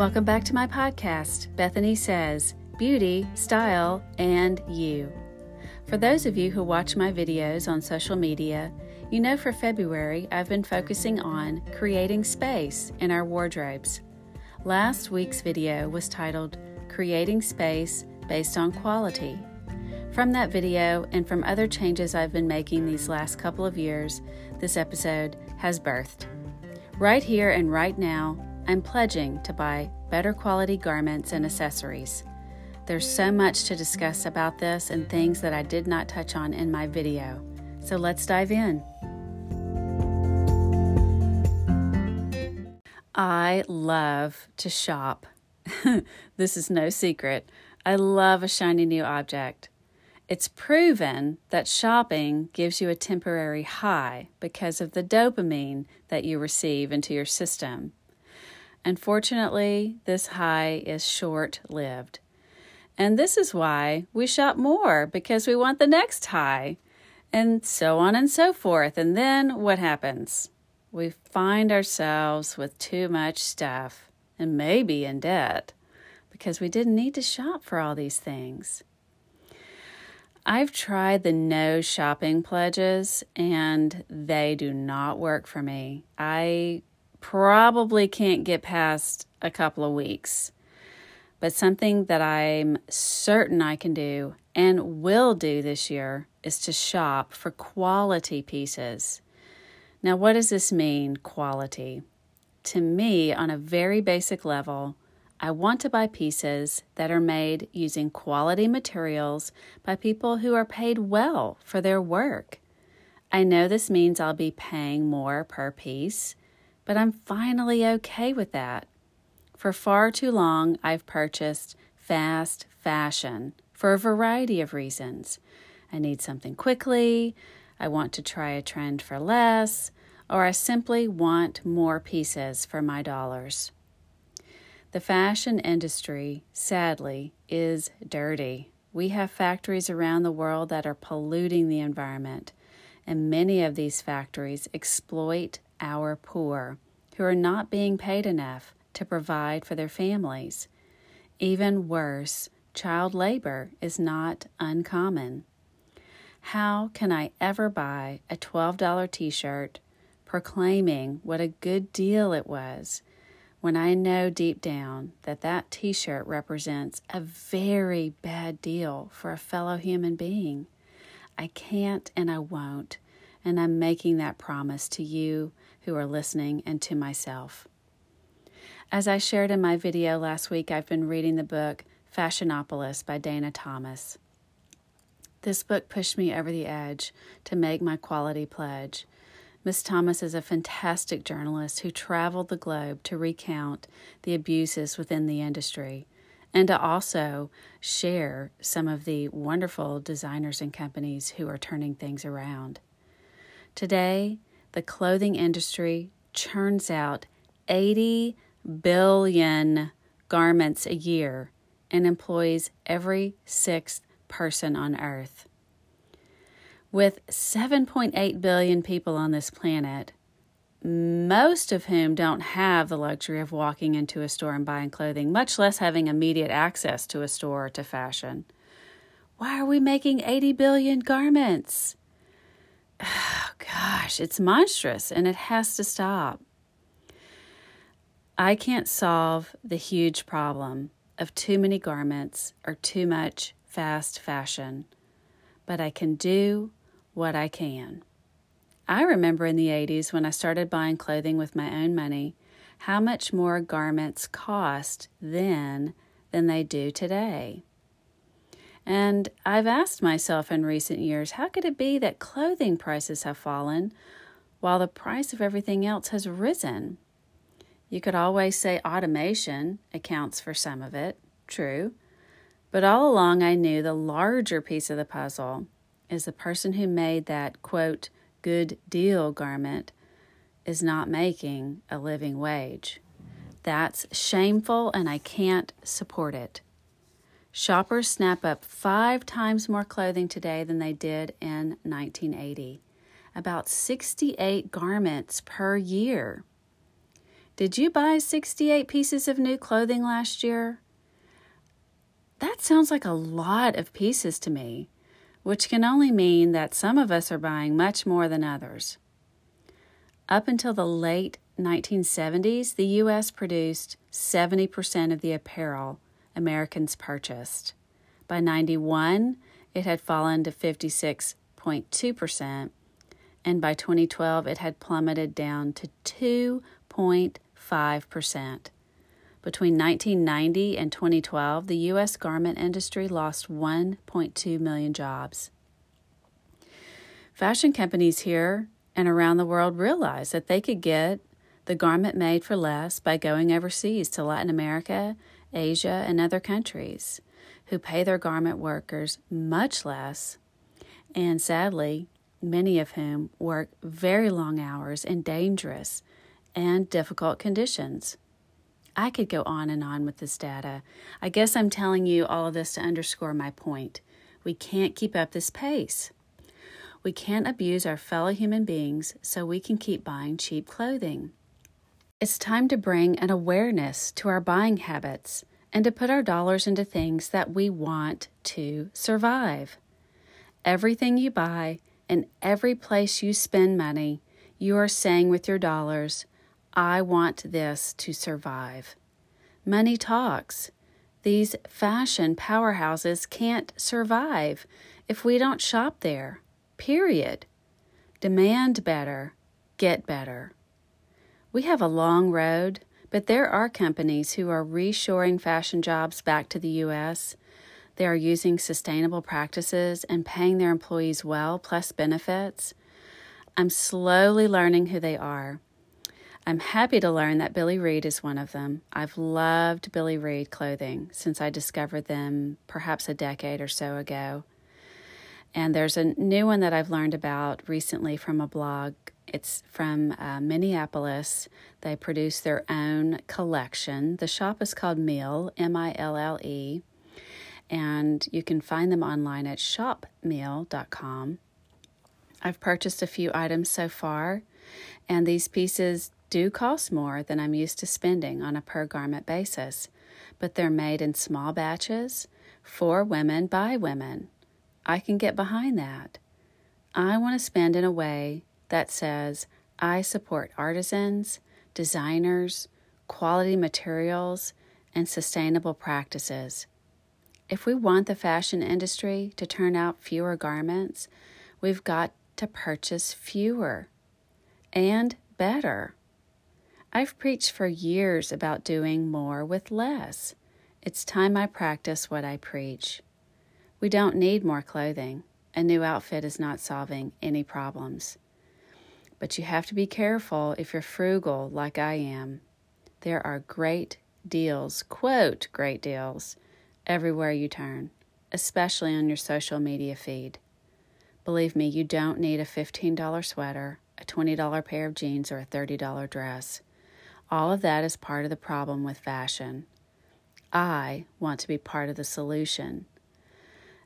Welcome back to my podcast, Bethany Says Beauty, Style, and You. For those of you who watch my videos on social media, you know for February I've been focusing on creating space in our wardrobes. Last week's video was titled Creating Space Based on Quality. From that video and from other changes I've been making these last couple of years, this episode has birthed. Right here and right now, I'm pledging to buy better quality garments and accessories. There's so much to discuss about this and things that I did not touch on in my video. So let's dive in. I love to shop. this is no secret. I love a shiny new object. It's proven that shopping gives you a temporary high because of the dopamine that you receive into your system. Unfortunately, this high is short lived. And this is why we shop more because we want the next high, and so on and so forth. And then what happens? We find ourselves with too much stuff and maybe in debt because we didn't need to shop for all these things. I've tried the no shopping pledges and they do not work for me. I probably can't get past a couple of weeks. But something that I'm certain I can do and will do this year is to shop for quality pieces. Now, what does this mean, quality? To me, on a very basic level, I want to buy pieces that are made using quality materials by people who are paid well for their work. I know this means I'll be paying more per piece, but I'm finally okay with that. For far too long, I've purchased fast fashion for a variety of reasons. I need something quickly, I want to try a trend for less, or I simply want more pieces for my dollars. The fashion industry, sadly, is dirty. We have factories around the world that are polluting the environment, and many of these factories exploit our poor who are not being paid enough to provide for their families. Even worse, child labor is not uncommon. How can I ever buy a $12 t shirt proclaiming what a good deal it was when I know deep down that that t shirt represents a very bad deal for a fellow human being? I can't and I won't, and I'm making that promise to you who are listening and to myself. As I shared in my video last week, I've been reading the book Fashionopolis by Dana Thomas. This book pushed me over the edge to make my quality pledge. Miss Thomas is a fantastic journalist who traveled the globe to recount the abuses within the industry and to also share some of the wonderful designers and companies who are turning things around. Today, the clothing industry churns out 80 billion garments a year and employs every sixth person on earth. With 7.8 billion people on this planet, most of whom don't have the luxury of walking into a store and buying clothing, much less having immediate access to a store or to fashion. Why are we making 80 billion garments? Gosh, it's monstrous and it has to stop. I can't solve the huge problem of too many garments or too much fast fashion, but I can do what I can. I remember in the 80s when I started buying clothing with my own money how much more garments cost then than they do today. And I've asked myself in recent years how could it be that clothing prices have fallen while the price of everything else has risen? You could always say automation accounts for some of it, true. But all along, I knew the larger piece of the puzzle is the person who made that, quote, good deal garment is not making a living wage. That's shameful and I can't support it. Shoppers snap up five times more clothing today than they did in 1980, about 68 garments per year. Did you buy 68 pieces of new clothing last year? That sounds like a lot of pieces to me, which can only mean that some of us are buying much more than others. Up until the late 1970s, the U.S. produced 70% of the apparel Americans purchased. By 91, it had fallen to 56.2%, and by 2012, it had plummeted down to 2.5%. Between 1990 and 2012, the U.S. garment industry lost 1.2 million jobs. Fashion companies here and around the world realized that they could get the garment made for less by going overseas to Latin America, Asia, and other countries who pay their garment workers much less, and sadly, many of whom work very long hours in dangerous and difficult conditions. I could go on and on with this data. I guess I'm telling you all of this to underscore my point. We can't keep up this pace. We can't abuse our fellow human beings so we can keep buying cheap clothing. It's time to bring an awareness to our buying habits and to put our dollars into things that we want to survive. Everything you buy and every place you spend money, you are saying with your dollars, I want this to survive. Money talks. These fashion powerhouses can't survive if we don't shop there. Period. Demand better, get better. We have a long road, but there are companies who are reshoring fashion jobs back to the U.S. They are using sustainable practices and paying their employees well, plus benefits. I'm slowly learning who they are. I'm happy to learn that Billy Reid is one of them. I've loved Billy Reid clothing since I discovered them perhaps a decade or so ago. And there's a new one that I've learned about recently from a blog. It's from uh, Minneapolis. They produce their own collection. The shop is called Mille, M I L L E, and you can find them online at shopmille.com. I've purchased a few items so far, and these pieces do cost more than I'm used to spending on a per garment basis, but they're made in small batches for women by women. I can get behind that. I want to spend in a way that says I support artisans, designers, quality materials, and sustainable practices. If we want the fashion industry to turn out fewer garments, we've got to purchase fewer and better. I've preached for years about doing more with less. It's time I practice what I preach. We don't need more clothing. A new outfit is not solving any problems. But you have to be careful if you're frugal like I am. There are great deals, quote, great deals, everywhere you turn, especially on your social media feed. Believe me, you don't need a $15 sweater, a $20 pair of jeans, or a $30 dress. All of that is part of the problem with fashion. I want to be part of the solution.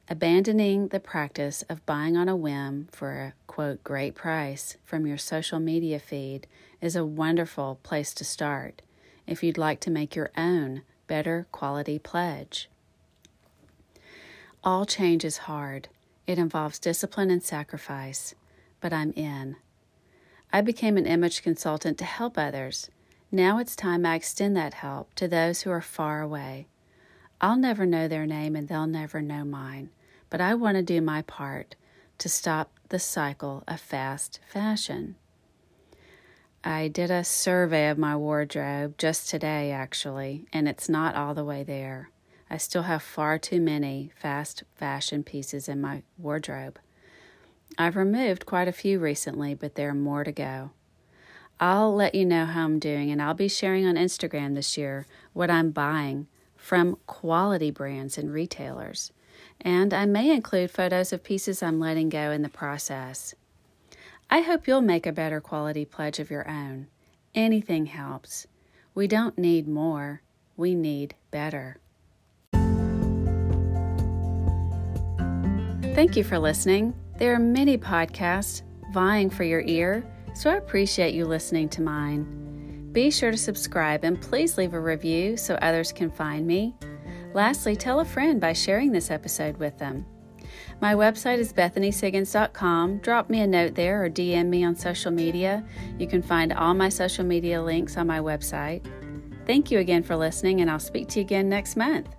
Abandoning the practice of buying on a whim for a quote great price from your social media feed is a wonderful place to start if you'd like to make your own better quality pledge. All change is hard. It involves discipline and sacrifice, but I'm in. I became an image consultant to help others now it's time I extend that help to those who are far away. I'll never know their name and they'll never know mine, but I want to do my part to stop the cycle of fast fashion. I did a survey of my wardrobe just today, actually, and it's not all the way there. I still have far too many fast fashion pieces in my wardrobe. I've removed quite a few recently, but there are more to go. I'll let you know how I'm doing, and I'll be sharing on Instagram this year what I'm buying from quality brands and retailers. And I may include photos of pieces I'm letting go in the process. I hope you'll make a better quality pledge of your own. Anything helps. We don't need more, we need better. Thank you for listening. There are many podcasts vying for your ear so I appreciate you listening to mine. Be sure to subscribe and please leave a review so others can find me. Lastly, tell a friend by sharing this episode with them. My website is bethanysiggins.com. Drop me a note there or DM me on social media. You can find all my social media links on my website. Thank you again for listening, and I'll speak to you again next month.